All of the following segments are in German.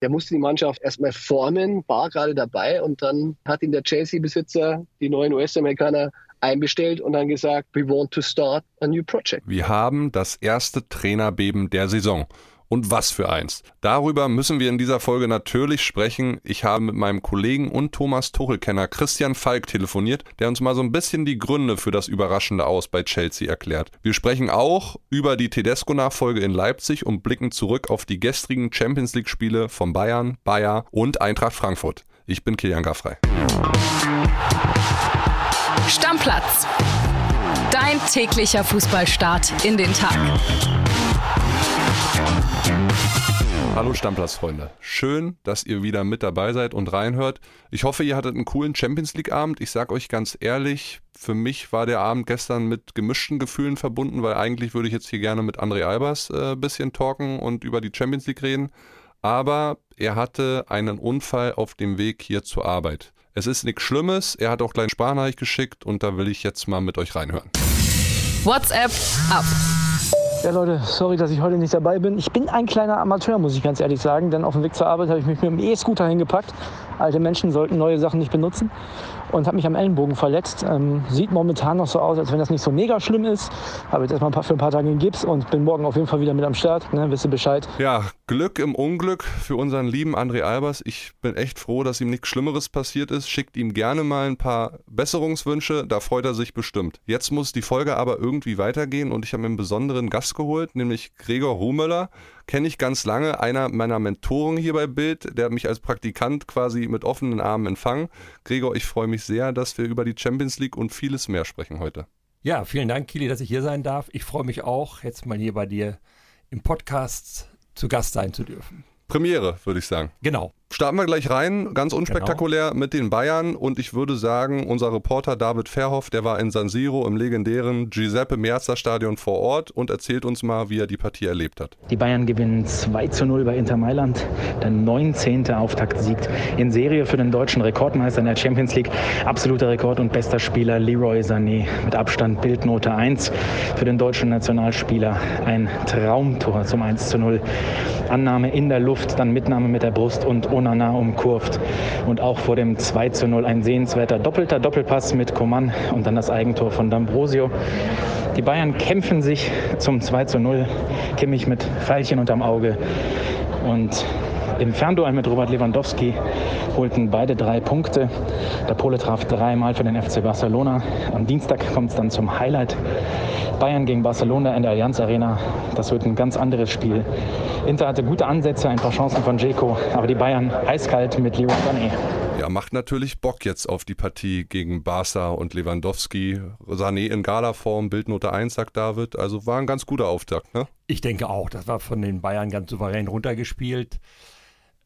Der musste die Mannschaft erstmal formen, war gerade dabei und dann hat ihn der Chelsea-Besitzer, die neuen US-Amerikaner, einbestellt und dann gesagt, we want to start a new project. Wir haben das erste Trainerbeben der Saison. Und was für eins. Darüber müssen wir in dieser Folge natürlich sprechen. Ich habe mit meinem Kollegen und Thomas Tuchel-Kenner Christian Falk telefoniert, der uns mal so ein bisschen die Gründe für das überraschende Aus bei Chelsea erklärt. Wir sprechen auch über die Tedesco-Nachfolge in Leipzig und blicken zurück auf die gestrigen Champions League-Spiele von Bayern, Bayer und Eintracht Frankfurt. Ich bin Kilian Gaffrey. Stammplatz. Dein täglicher Fußballstart in den Tag. Hallo Stammplatzfreunde. Schön, dass ihr wieder mit dabei seid und reinhört. Ich hoffe, ihr hattet einen coolen Champions League Abend. Ich sag euch ganz ehrlich, für mich war der Abend gestern mit gemischten Gefühlen verbunden, weil eigentlich würde ich jetzt hier gerne mit André Albers ein äh, bisschen talken und über die Champions League reden. Aber er hatte einen Unfall auf dem Weg hier zur Arbeit. Es ist nichts Schlimmes. Er hat auch kleine Sprachnachricht geschickt und da will ich jetzt mal mit euch reinhören. WhatsApp ab. Ja Leute, sorry, dass ich heute nicht dabei bin. Ich bin ein kleiner Amateur, muss ich ganz ehrlich sagen, denn auf dem Weg zur Arbeit habe ich mich mit dem E-Scooter hingepackt. Alte Menschen sollten neue Sachen nicht benutzen und habe mich am Ellenbogen verletzt. Ähm, sieht momentan noch so aus, als wenn das nicht so mega schlimm ist. Habe jetzt erstmal für ein paar Tage einen Gips und bin morgen auf jeden Fall wieder mit am Start. Ne, wisst ihr Bescheid. Ja, Glück im Unglück für unseren lieben André Albers. Ich bin echt froh, dass ihm nichts Schlimmeres passiert ist. Schickt ihm gerne mal ein paar Besserungswünsche, da freut er sich bestimmt. Jetzt muss die Folge aber irgendwie weitergehen und ich habe mir einen besonderen Gast geholt, nämlich Gregor Ruhmöller kenne ich ganz lange, einer meiner Mentoren hier bei Bild, der hat mich als Praktikant quasi mit offenen Armen empfangen. Gregor, ich freue mich sehr, dass wir über die Champions League und vieles mehr sprechen heute. Ja, vielen Dank, Kili, dass ich hier sein darf. Ich freue mich auch, jetzt mal hier bei dir im Podcast zu Gast sein zu dürfen. Premiere, würde ich sagen. Genau. Starten wir gleich rein, ganz unspektakulär genau. mit den Bayern und ich würde sagen, unser Reporter David Verhoff, der war in San Siro im legendären Giuseppe Meazza Stadion vor Ort und erzählt uns mal, wie er die Partie erlebt hat. Die Bayern gewinnen 2 zu 0 bei Inter Mailand, der 19. Auftaktsieg in Serie für den deutschen Rekordmeister in der Champions League. Absoluter Rekord und bester Spieler Leroy Sané mit Abstand Bildnote 1 für den deutschen Nationalspieler. Ein Traumtor zum 1 zu 0. Annahme in der Luft, dann Mitnahme mit der Brust und Onana umkurvt. Und auch vor dem 2 zu 0 ein sehenswerter doppelter Doppelpass mit Coman und dann das Eigentor von D'Ambrosio. Die Bayern kämpfen sich zum 2 zu 0. Kimmich mit Pfeilchen unterm Auge. Und im Fernduell mit Robert Lewandowski holten beide drei Punkte. Der Pole traf dreimal für den FC Barcelona. Am Dienstag kommt es dann zum Highlight. Bayern gegen Barcelona in der Allianz Arena. Das wird ein ganz anderes Spiel. Inter hatte gute Ansätze, ein paar Chancen von Dzeko, aber die Bayern eiskalt mit Leroy Sané. Ja, macht natürlich Bock jetzt auf die Partie gegen Barca und Lewandowski. Sané in Galaform, Bildnote 1, sagt David. Also war ein ganz guter Auftakt, ne? Ich denke auch. Das war von den Bayern ganz souverän runtergespielt.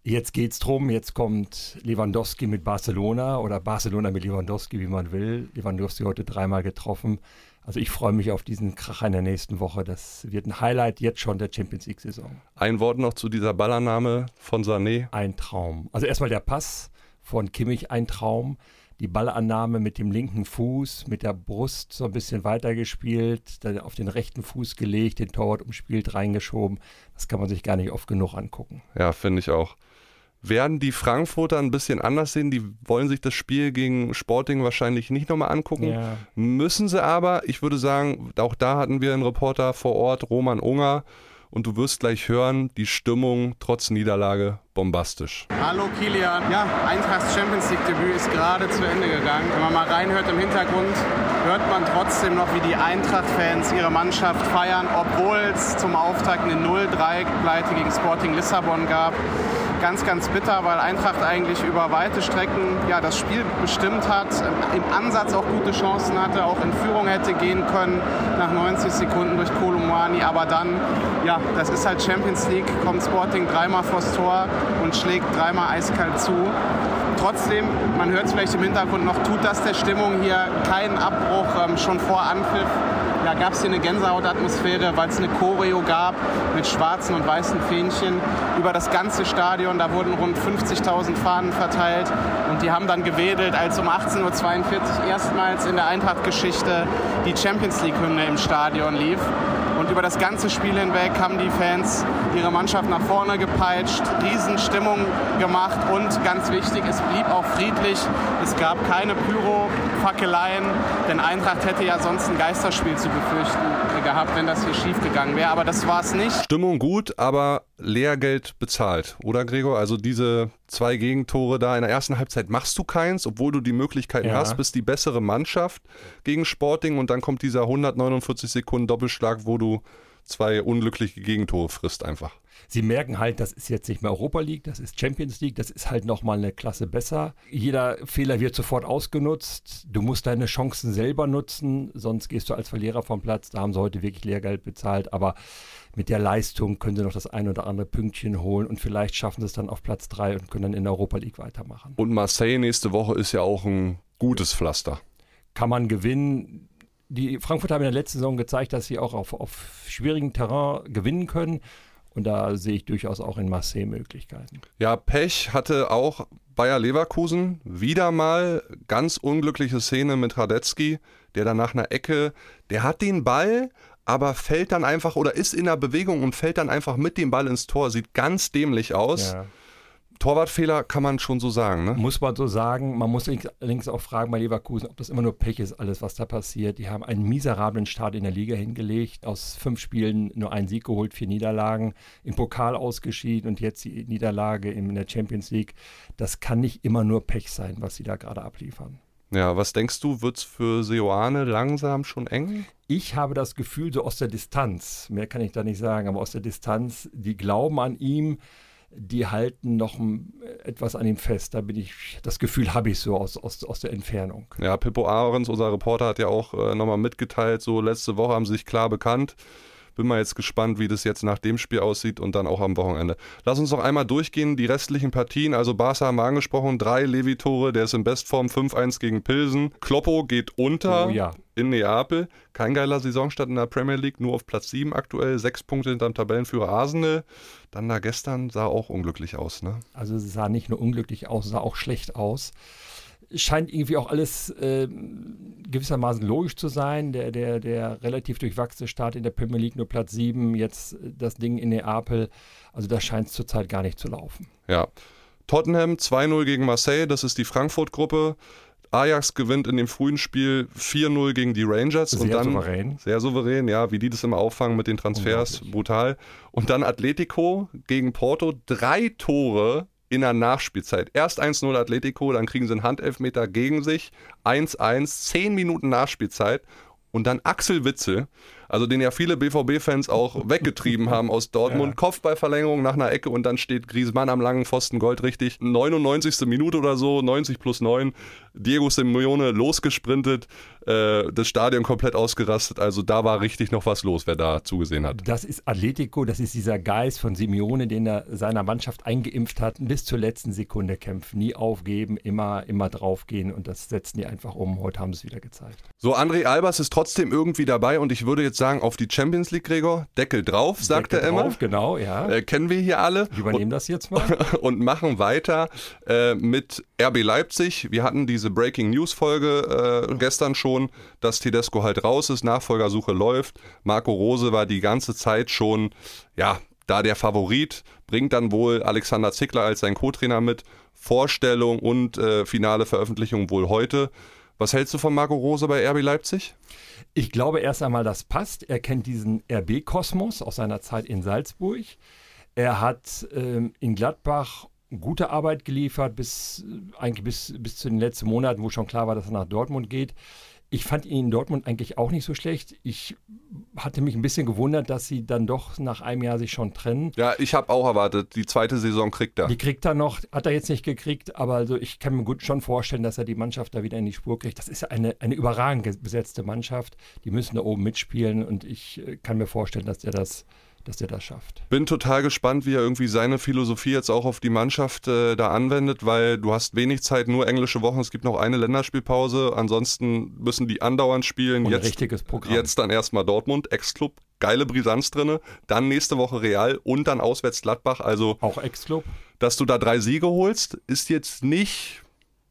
Jetzt geht's drum, jetzt kommt Lewandowski mit Barcelona oder Barcelona mit Lewandowski, wie man will. Lewandowski heute dreimal getroffen. Also ich freue mich auf diesen Kracher in der nächsten Woche. Das wird ein Highlight jetzt schon der Champions League-Saison. Ein Wort noch zu dieser Ballannahme von Sané. Ein Traum. Also erstmal der Pass von Kimmich, ein Traum. Die Ballannahme mit dem linken Fuß, mit der Brust so ein bisschen weitergespielt, dann auf den rechten Fuß gelegt, den Torwart umspielt, reingeschoben. Das kann man sich gar nicht oft genug angucken. Ja, finde ich auch werden die Frankfurter ein bisschen anders sehen. Die wollen sich das Spiel gegen Sporting wahrscheinlich nicht nochmal angucken. Ja. Müssen sie aber. Ich würde sagen, auch da hatten wir einen Reporter vor Ort, Roman Unger. Und du wirst gleich hören, die Stimmung trotz Niederlage bombastisch. Hallo Kilian. Ja, Eintrachts Champions League Debüt ist gerade zu Ende gegangen. Wenn man mal reinhört im Hintergrund, hört man trotzdem noch, wie die Eintracht-Fans ihre Mannschaft feiern, obwohl es zum Auftakt eine 0-3-Pleite gegen Sporting Lissabon gab ganz, ganz bitter, weil Eintracht eigentlich über weite Strecken ja, das Spiel bestimmt hat, im Ansatz auch gute Chancen hatte, auch in Führung hätte gehen können nach 90 Sekunden durch Kolumani. Aber dann, ja, das ist halt Champions League, kommt Sporting dreimal vors Tor und schlägt dreimal eiskalt zu. Trotzdem, man hört es vielleicht im Hintergrund noch, tut das der Stimmung hier keinen Abbruch ähm, schon vor Anpfiff ja, gab es hier eine Gänsehautatmosphäre, weil es eine Choreo gab mit schwarzen und weißen Fähnchen über das ganze Stadion. Da wurden rund 50.000 Fahnen verteilt und die haben dann gewedelt, als um 18.42 Uhr erstmals in der Eintracht-Geschichte die Champions League-Hymne im Stadion lief. Und über das ganze Spiel hinweg haben die Fans ihre Mannschaft nach vorne gepeitscht, Riesenstimmung gemacht und ganz wichtig, es blieb auch friedlich. Es gab keine Pyro-Fackeleien, denn Eintracht hätte ja sonst ein Geisterspiel zu befürchten gehabt, wenn das hier schief gegangen wäre. Aber das war es nicht. Stimmung gut, aber Lehrgeld bezahlt, oder Gregor? Also diese zwei Gegentore da in der ersten Halbzeit machst du keins, obwohl du die Möglichkeiten Ja. hast, bist die bessere Mannschaft gegen Sporting und dann kommt dieser 149 Sekunden Doppelschlag, wo du zwei unglückliche Gegentore frisst einfach. Sie merken halt, das ist jetzt nicht mehr Europa League, das ist Champions League, das ist halt nochmal eine Klasse besser. Jeder Fehler wird sofort ausgenutzt. Du musst deine Chancen selber nutzen, sonst gehst du als Verlierer vom Platz. Da haben sie heute wirklich Lehrgeld bezahlt, aber mit der Leistung können sie noch das ein oder andere Pünktchen holen und vielleicht schaffen sie es dann auf Platz drei und können dann in der Europa League weitermachen. Und Marseille nächste Woche ist ja auch ein gutes Pflaster. Kann man gewinnen. Die Frankfurter haben in der letzten Saison gezeigt, dass sie auch auf, auf schwierigem Terrain gewinnen können. Und da sehe ich durchaus auch in Marseille Möglichkeiten. Ja, Pech hatte auch Bayer Leverkusen. Wieder mal ganz unglückliche Szene mit Radetzky, der dann nach einer Ecke, der hat den Ball, aber fällt dann einfach oder ist in der Bewegung und fällt dann einfach mit dem Ball ins Tor. Sieht ganz dämlich aus. Ja. Torwartfehler kann man schon so sagen, ne? Muss man so sagen. Man muss links, links auch fragen bei Leverkusen, ob das immer nur Pech ist, alles, was da passiert. Die haben einen miserablen Start in der Liga hingelegt. Aus fünf Spielen nur einen Sieg geholt, vier Niederlagen. Im Pokal ausgeschieden und jetzt die Niederlage in der Champions League. Das kann nicht immer nur Pech sein, was sie da gerade abliefern. Ja, was denkst du, wird's für Seoane langsam schon eng? Ich habe das Gefühl, so aus der Distanz, mehr kann ich da nicht sagen, aber aus der Distanz, die glauben an ihm, die halten noch etwas an ihm fest. Da bin ich, das Gefühl habe ich so aus, aus, aus der Entfernung. Ja, Pippo Ahrens, unser Reporter, hat ja auch äh, nochmal mitgeteilt, so letzte Woche haben sie sich klar bekannt. Bin mal jetzt gespannt, wie das jetzt nach dem Spiel aussieht und dann auch am Wochenende. Lass uns noch einmal durchgehen, die restlichen Partien. Also Barca haben wir angesprochen, drei Levi-Tore, der ist in Bestform 5-1 gegen Pilsen. Kloppo geht unter Oh ja. in Neapel. Kein geiler Saisonstart in der Premier League, nur auf Platz 7 aktuell, sechs Punkte hinterm Tabellenführer Arsenal. Dann da gestern sah auch unglücklich aus, ne? Also es sah nicht nur unglücklich aus, es sah auch schlecht aus. Scheint irgendwie auch alles äh, gewissermaßen logisch zu sein. Der, der, der relativ durchwachsene Start in der Premier League, nur Platz 7, jetzt äh, das Ding in Neapel. Also da scheint es zurzeit gar nicht zu laufen. Ja. Tottenham 2-0 gegen Marseille, das ist die Frankfurt-Gruppe. Ajax gewinnt in dem frühen Spiel 4-0 gegen die Rangers. Sehr und dann, souverän. Sehr souverän, ja, wie die das immer auffangen mit den Transfers, brutal. Und dann Atletico gegen Porto, drei Tore in der Nachspielzeit. Erst 1-0 Atletico, dann kriegen sie einen Handelfmeter gegen sich, 1-1, 10 Minuten Nachspielzeit. Und dann Axel Witzel, also den ja viele BVB-Fans auch weggetrieben haben aus Dortmund. Kopfballverlängerung nach einer Ecke und dann steht Griezmann am langen Pfosten goldrichtig. 99. Minute oder so, 90 plus 9. Diego Simeone losgesprintet, äh, das Stadion komplett ausgerastet. Also da war richtig noch was los, wer da zugesehen hat. Das ist Atletico, das ist dieser Geist von Simeone, den er seiner Mannschaft eingeimpft hat. Bis zur letzten Sekunde kämpfen, nie aufgeben, immer, immer draufgehen und das setzen die einfach um. Heute haben sie es wieder gezeigt. So, André Albers ist trotzdem irgendwie dabei und ich würde jetzt sagen, auf die Champions League, Gregor, Deckel drauf, sagt Deckel er immer. drauf, Genau, ja. Äh, kennen wir hier alle. Wir übernehmen das jetzt mal. und machen weiter äh, mit RB Leipzig. Wir hatten diese Breaking News Folge äh, gestern schon, dass Tedesco halt raus ist, Nachfolgersuche läuft. Marco Rose war die ganze Zeit schon, ja, da der Favorit, bringt dann wohl Alexander Zickler als sein Co-Trainer mit. Vorstellung und äh, finale Veröffentlichung wohl heute. Was hältst du von Marco Rose bei RB Leipzig? Ich glaube erst einmal, das passt. Er kennt diesen RB-Kosmos aus seiner Zeit in Salzburg. Er hat ähm, in Gladbach gute Arbeit geliefert, bis äh, eigentlich bis, bis zu den letzten Monaten, wo schon klar war, dass er nach Dortmund geht. Ich fand ihn in Dortmund eigentlich auch nicht so schlecht. Ich hatte mich ein bisschen gewundert, dass sie dann doch nach einem Jahr sich schon trennen. Ja, ich habe auch erwartet, die zweite Saison kriegt er. Die kriegt er noch, hat er jetzt nicht gekriegt, aber also ich kann mir gut schon vorstellen, dass er die Mannschaft da wieder in die Spur kriegt. Das ist ja eine, eine überragend ge- besetzte Mannschaft. Die müssen da oben mitspielen und ich äh, kann mir vorstellen, dass der das, dass der das schafft. Bin total gespannt, wie er irgendwie seine Philosophie jetzt auch auf die Mannschaft äh, da anwendet, weil du hast wenig Zeit, nur englische Wochen. Es gibt noch eine Länderspielpause. Ansonsten müssen die andauernd spielen. Und ein jetzt, richtiges Programm. jetzt dann erstmal Dortmund, Ex-Club, geile Brisanz drinne. Dann nächste Woche Real und dann auswärts Gladbach. Also, Auch Ex-Club. dass du da drei Siege holst, ist jetzt nicht,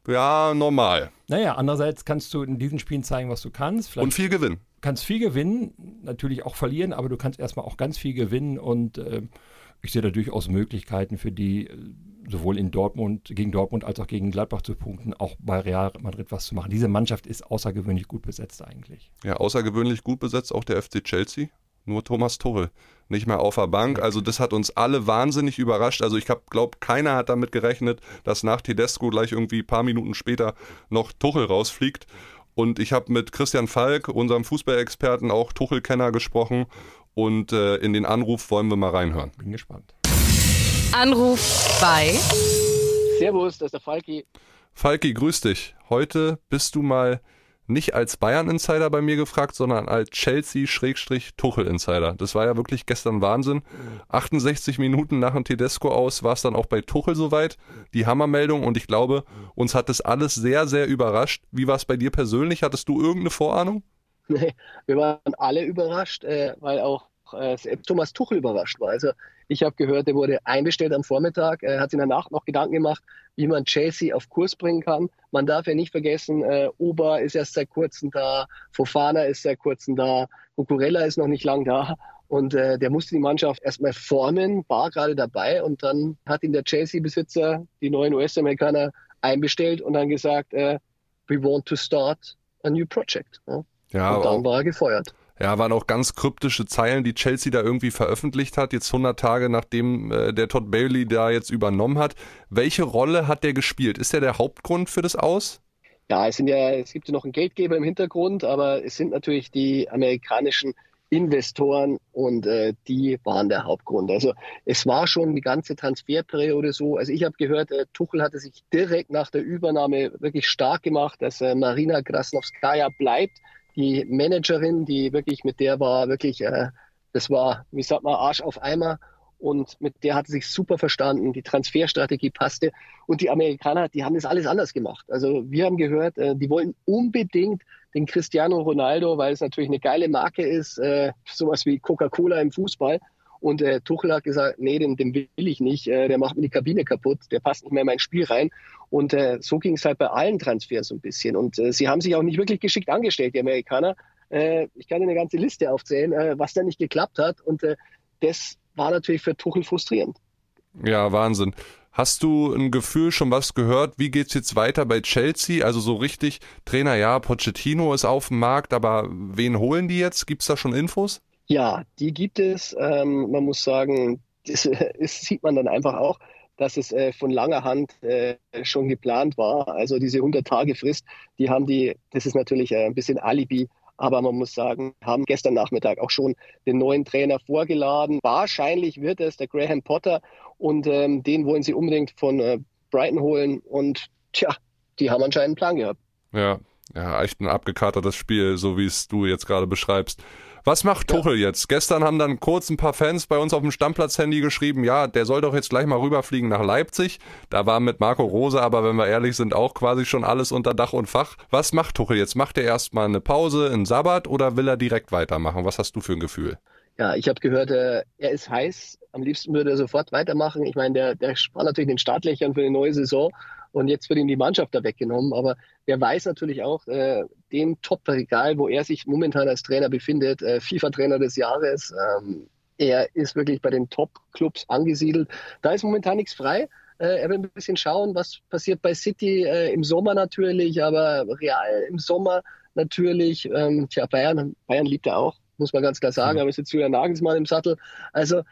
ja, normal. Naja, andererseits kannst du in diesen Spielen zeigen, was du kannst. Vielleicht Und viel Gewinn. Kannst viel gewinnen, natürlich auch verlieren, aber du kannst erstmal auch ganz viel gewinnen und äh, ich sehe da durchaus Möglichkeiten für die, äh, sowohl in Dortmund, gegen Dortmund als auch gegen Gladbach zu punkten, auch bei Real Madrid was zu machen. Diese Mannschaft ist außergewöhnlich gut besetzt eigentlich. Ja, außergewöhnlich gut besetzt auch der FC Chelsea. Nur Thomas Tuchel, nicht mehr auf der Bank. Also das hat uns alle wahnsinnig überrascht. Also ich glaube, keiner hat damit gerechnet, dass nach Tedesco gleich irgendwie ein paar Minuten später noch Tuchel rausfliegt. Und ich habe mit Christian Falk, unserem Fußballexperten, auch Tuchel-Kenner gesprochen. Und äh, in den Anruf wollen wir mal reinhören. Bin gespannt. Anruf bei Servus, das ist der Falki. Falki, grüß dich. Heute bist du mal nicht als Bayern-Insider bei mir gefragt, sondern als Chelsea-Tuchel-Insider. Das war ja wirklich gestern Wahnsinn. 68 Minuten nach dem Tedesco aus war es dann auch bei Tuchel soweit. Die Hammermeldung und ich glaube, uns hat das alles sehr, sehr überrascht. Wie war es bei dir persönlich? Hattest du irgendeine Vorahnung? Nee, wir waren alle überrascht, äh, weil auch äh, Thomas Tuchel überrascht war. Also ich habe gehört, er wurde einbestellt am Vormittag, er hat in der Nacht noch Gedanken gemacht, wie man Chelsea auf Kurs bringen kann. Man darf ja nicht vergessen, äh, Ober ist erst seit kurzem da, Fofana ist seit kurzem da, Cucurella ist noch nicht lang da. Und äh, der musste die Mannschaft erstmal formen, war gerade dabei und dann hat ihn der Chelsea-Besitzer, die neuen US-Amerikaner, einbestellt und dann gesagt, äh, we want to start a new project. Ja? Ja, und dann war er gefeuert. Ja, waren auch ganz kryptische Zeilen, die Chelsea da irgendwie veröffentlicht hat, jetzt 100 Tage nachdem äh, der Todd Bailey da jetzt übernommen hat. Welche Rolle hat der gespielt? Ist er der Hauptgrund für das Aus? Ja, es sind ja, es gibt ja noch einen Geldgeber im Hintergrund, aber es sind natürlich die amerikanischen Investoren und äh, die waren der Hauptgrund. Also es war schon die ganze Transferperiode so. Also ich habe gehört, äh, Tuchel hatte sich direkt nach der Übernahme wirklich stark gemacht, dass äh, Marina Krasnowskaja bleibt die Managerin, die wirklich mit der war wirklich, äh, das war, wie sagt man, Arsch auf Eimer. Und mit der hat sich super verstanden. Die Transferstrategie passte. Und die Amerikaner, die haben das alles anders gemacht. Also wir haben gehört, äh, die wollen unbedingt den Cristiano Ronaldo, weil es natürlich eine geile Marke ist, äh, sowas wie Coca-Cola im Fußball. Und äh, Tuchel hat gesagt, nee, den, den will ich nicht, äh, der macht mir die Kabine kaputt, der passt nicht mehr in mein Spiel rein. Und äh, so ging es halt bei allen Transfers so ein bisschen. Und äh, sie haben sich auch nicht wirklich geschickt angestellt, die Amerikaner. Äh, ich kann eine ganze Liste aufzählen, äh, was da nicht geklappt hat. Und äh, das war natürlich für Tuchel frustrierend. Ja, Wahnsinn. Hast du ein Gefühl, schon was gehört? Wie geht's jetzt weiter bei Chelsea? Also so richtig, Trainer, ja, Pochettino ist auf dem Markt, aber wen holen die jetzt? Gibt's da schon Infos? Ja, die gibt es. Ähm, man muss sagen, das, das, sieht man dann einfach auch, dass es äh, von langer Hand äh, schon geplant war. Also diese 100-Tage-Frist, die haben die, das ist natürlich äh, ein bisschen Alibi, aber man muss sagen, haben gestern Nachmittag auch schon den neuen Trainer vorgeladen. Wahrscheinlich wird es der Graham Potter und ähm, den wollen sie unbedingt von äh, Brighton holen. Und tja, die haben anscheinend einen Plan gehabt. Ja, ja, echt ein abgekatertes Spiel, so wie es du jetzt gerade beschreibst. Was macht Tuchel ja. jetzt? Gestern haben dann kurz ein paar Fans bei uns auf dem Stammplatz-Handy geschrieben, ja, der soll doch jetzt gleich mal rüberfliegen nach Leipzig. Da war mit Marco Rose, aber wenn wir ehrlich sind, auch quasi schon alles unter Dach und Fach. Was macht Tuchel jetzt? Macht er erstmal eine Pause, einen Sabbat oder will er direkt weitermachen? Was hast du für ein Gefühl? Ja, ich habe gehört, äh, er ist heiß. Am liebsten würde er sofort weitermachen. Ich meine, der, der war natürlich den Startlöchern für eine neue Saison und jetzt wird ihm die Mannschaft da weggenommen. Aber der weiß natürlich auch, äh, dem Top-Regal, wo er sich momentan als Trainer befindet, äh, FIFA-Trainer des Jahres, ähm, er ist wirklich bei den Top-Clubs angesiedelt. Da ist momentan nichts frei. Äh, er will ein bisschen schauen, was passiert bei City äh, im Sommer natürlich, aber Real im Sommer natürlich. Ähm, tja, Bayern, Bayern liebt er auch, muss man ganz klar sagen, mhm. aber ist jetzt Julian Nagelsmann im Sattel. Also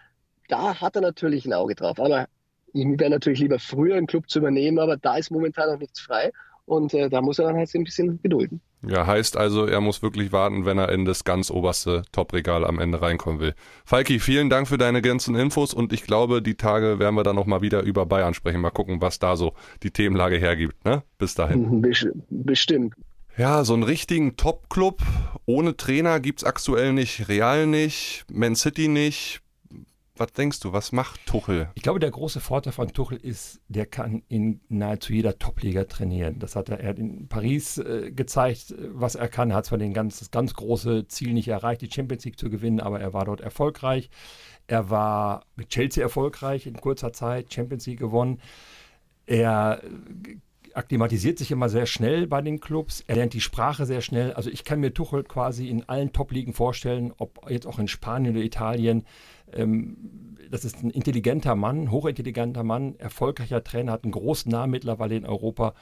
da hat er natürlich ein Auge drauf. Aber ich wäre natürlich lieber früher einen Club zu übernehmen, aber da ist momentan noch nichts frei. Und äh, da muss er dann halt ein bisschen gedulden. Ja, heißt also, er muss wirklich warten, wenn er in das ganz oberste Top-Regal am Ende reinkommen will. Falki, vielen Dank für deine ganzen Infos und ich glaube, die Tage werden wir dann nochmal wieder über Bayern sprechen. Mal gucken, was da so die Themenlage hergibt. Ne? Bis dahin. Bestimmt. Ja, so einen richtigen Top-Club ohne Trainer gibt es aktuell nicht. Real nicht, Man City nicht, was denkst du, was macht Tuchel? Ich glaube, der große Vorteil von Tuchel ist, der kann in nahezu jeder Top-Liga trainieren. Das hat er, er hat in Paris äh, gezeigt, was er kann. Er hat zwar den ganz, das ganz große Ziel nicht erreicht, die Champions League zu gewinnen, aber er war dort erfolgreich. Er war mit Chelsea erfolgreich in kurzer Zeit, Champions League gewonnen. Er akklimatisiert sich immer sehr schnell bei den Clubs. Er lernt die Sprache sehr schnell. Also ich kann mir Tuchel quasi in allen Top-Ligen vorstellen, ob jetzt auch in Spanien oder Italien. Ähm, das ist ein intelligenter Mann, hochintelligenter Mann, erfolgreicher Trainer, hat einen großen Namen mittlerweile in Europa.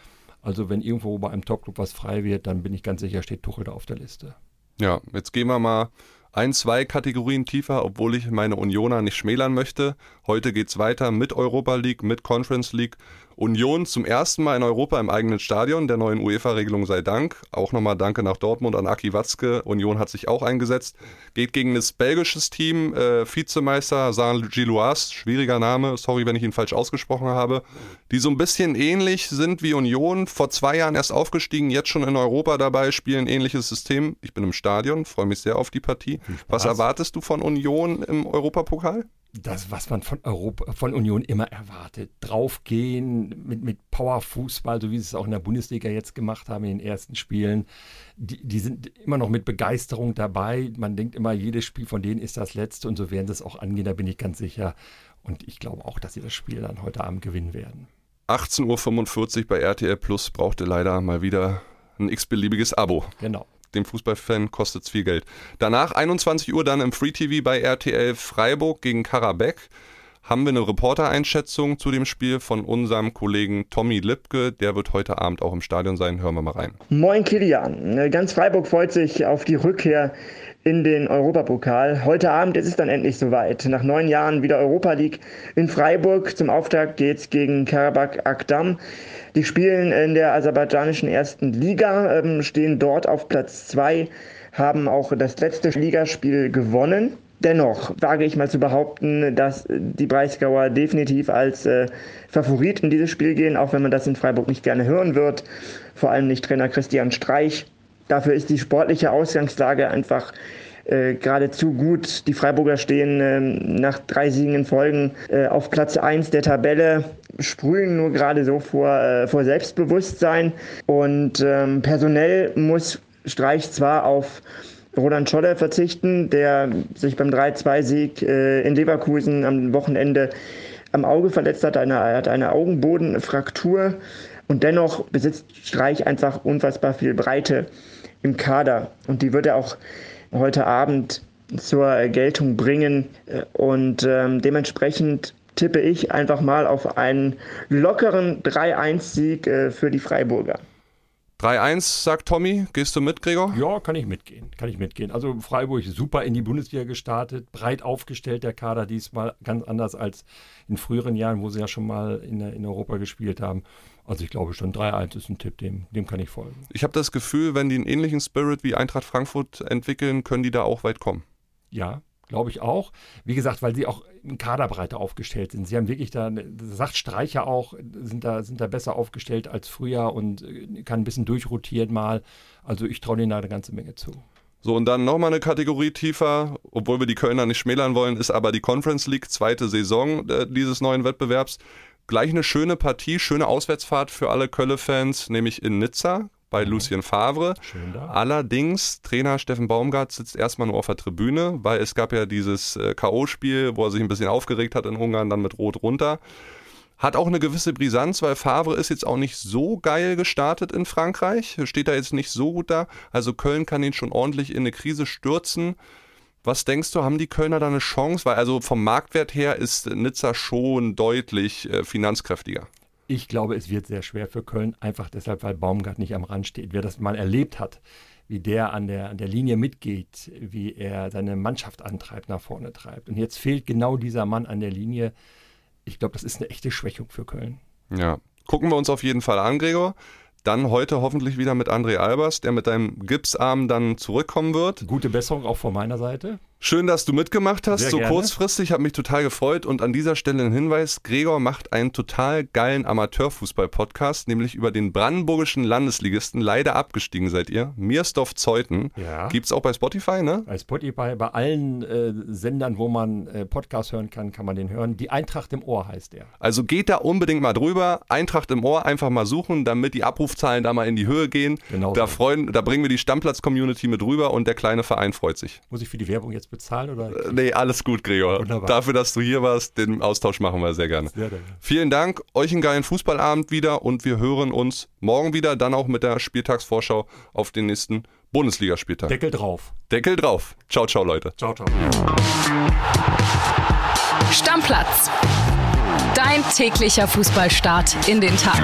Also wenn irgendwo bei einem Top-Club was frei wird, dann bin ich ganz sicher, steht Tuchel da auf der Liste. Ja, jetzt gehen wir mal ein, zwei Kategorien tiefer, obwohl ich meine Unioner nicht schmälern möchte. Heute geht es weiter mit Europa League, mit Conference League Union zum ersten Mal in Europa im eigenen Stadion, der neuen UEFA-Regelung sei Dank. Auch nochmal Danke nach Dortmund an Aki Watzke. Union hat sich auch eingesetzt. Geht gegen das belgisches Team, äh, Vizemeister Saint-Gilloise, schwieriger Name, sorry, wenn ich ihn falsch ausgesprochen habe, die so ein bisschen ähnlich sind wie Union. Vor zwei Jahren erst aufgestiegen, jetzt schon in Europa dabei, spielen ähnliches System. Ich bin im Stadion, freue mich sehr auf die Partie. Was erwartest du von Union im Europapokal? Das, was man von Europa, von Union immer erwartet. Draufgehen mit, mit Powerfußball, so wie sie es auch in der Bundesliga jetzt gemacht haben in den ersten Spielen. Die, die sind immer noch mit Begeisterung dabei. Man denkt immer, jedes Spiel von denen ist das letzte und so werden sie es auch angehen, da bin ich ganz sicher. Und ich glaube auch, dass sie das Spiel dann heute Abend gewinnen werden. 18.45 Uhr bei RTL Plus brauchte leider mal wieder ein x-beliebiges Abo. Genau dem Fußballfan kostet es viel Geld. Danach 21 Uhr dann im Free TV bei RTL Freiburg gegen Karabekh haben wir eine Reportereinschätzung zu dem Spiel von unserem Kollegen Tommy Lipke. Der wird heute Abend auch im Stadion sein. Hören wir mal rein. Moin Kilian. Ganz Freiburg freut sich auf die Rückkehr in den Europapokal. Heute Abend ist es dann endlich soweit. Nach neun Jahren wieder Europa League in Freiburg. Zum Auftakt geht es gegen Karabakh Akdam. Die spielen in der aserbaidschanischen ersten Liga, ähm, stehen dort auf Platz zwei, haben auch das letzte Ligaspiel gewonnen. Dennoch wage ich mal zu behaupten, dass die Breisgauer definitiv als äh, Favorit in dieses Spiel gehen, auch wenn man das in Freiburg nicht gerne hören wird. Vor allem nicht Trainer Christian Streich. Dafür ist die sportliche Ausgangslage einfach äh, geradezu gut. Die Freiburger stehen äh, nach drei Siegen in Folgen äh, auf Platz 1 der Tabelle, sprühen nur gerade so vor, äh, vor Selbstbewusstsein. Und ähm, personell muss Streich zwar auf Roland Scholler verzichten, der sich beim 3-2-Sieg äh, in Leverkusen am Wochenende am Auge verletzt hat. Eine, hat eine Augenbodenfraktur und dennoch besitzt Streich einfach unfassbar viel Breite im Kader und die wird er auch heute Abend zur Geltung bringen und ähm, dementsprechend tippe ich einfach mal auf einen lockeren 3-1-Sieg äh, für die Freiburger. 3-1, sagt Tommy. Gehst du mit, Gregor? Ja, kann ich mitgehen. Kann ich mitgehen. Also Freiburg super in die Bundesliga gestartet, breit aufgestellt der Kader diesmal, ganz anders als in früheren Jahren, wo sie ja schon mal in, in Europa gespielt haben. Also ich glaube schon 3-1 ist ein Tipp, dem, dem kann ich folgen. Ich habe das Gefühl, wenn die einen ähnlichen Spirit wie Eintracht Frankfurt entwickeln, können die da auch weit kommen. Ja, glaube ich auch. Wie gesagt, weil sie auch in Kaderbreite aufgestellt sind. Sie haben wirklich da, sagt Streicher auch, sind da, sind da besser aufgestellt als früher und äh, kann ein bisschen durchrotieren mal. Also ich traue denen da eine ganze Menge zu. So, und dann nochmal eine Kategorie tiefer, obwohl wir die Kölner nicht schmälern wollen, ist aber die Conference League, zweite Saison äh, dieses neuen Wettbewerbs. Gleich eine schöne Partie, schöne Auswärtsfahrt für alle Kölle-Fans, nämlich in Nizza bei mhm. Lucien Favre. Allerdings, Trainer Steffen Baumgart sitzt erstmal nur auf der Tribüne, weil es gab ja dieses äh, K.O.-Spiel, wo er sich ein bisschen aufgeregt hat in Ungarn, dann mit Rot runter. Hat auch eine gewisse Brisanz, weil Favre ist jetzt auch nicht so geil gestartet in Frankreich. Steht da jetzt nicht so gut da. Also Köln kann ihn schon ordentlich in eine Krise stürzen. Was denkst du, haben die Kölner da eine Chance? Weil also vom Marktwert her ist Nizza schon deutlich äh, finanzkräftiger. Ich glaube, es wird sehr schwer für Köln, einfach deshalb, weil Baumgart nicht am Rand steht. Wer das mal erlebt hat, wie der an der, an der Linie mitgeht, wie er seine Mannschaft antreibt, nach vorne treibt. Und jetzt fehlt genau dieser Mann an der Linie. Ich glaube, das ist eine echte Schwächung für Köln. Ja, gucken wir uns auf jeden Fall an, Gregor. Dann heute hoffentlich wieder mit André Albers, der mit deinem Gipsarm dann zurückkommen wird. Gute Besserung auch von meiner Seite. Schön, dass du mitgemacht hast, Sehr so gerne. kurzfristig, hat mich total gefreut. Und an dieser Stelle ein Hinweis: Gregor macht einen total geilen Amateurfußball-Podcast, nämlich über den brandenburgischen Landesligisten, leider abgestiegen seid ihr, Miersdorf Zeuthen. Ja. Gibt es auch bei Spotify, ne? Bei Spotify, bei allen äh, Sendern, wo man äh, Podcast hören kann, kann man den hören. Die Eintracht im Ohr heißt der. Also geht da unbedingt mal drüber. Eintracht im Ohr einfach mal suchen, damit die Abrufzahlen da mal in die Höhe gehen. Genau. Da, freuen, da bringen wir die Stammplatz-Community mit rüber und der kleine Verein freut sich. Muss ich für die Werbung jetzt jetzt bezahlen? Oder? Äh, nee, alles gut, Gregor. Wunderbar. Dafür, dass du hier warst, den Austausch machen wir sehr gerne. Sehr gerne. Vielen Dank, euch einen geilen Fußballabend wieder und wir hören uns morgen wieder, dann auch mit der Spieltagsvorschau auf den nächsten Bundesligaspieltag. Deckel drauf. Deckel drauf. Ciao, ciao, Leute. Ciao, ciao. Stammplatz. Dein täglicher Fußballstart in den Tag.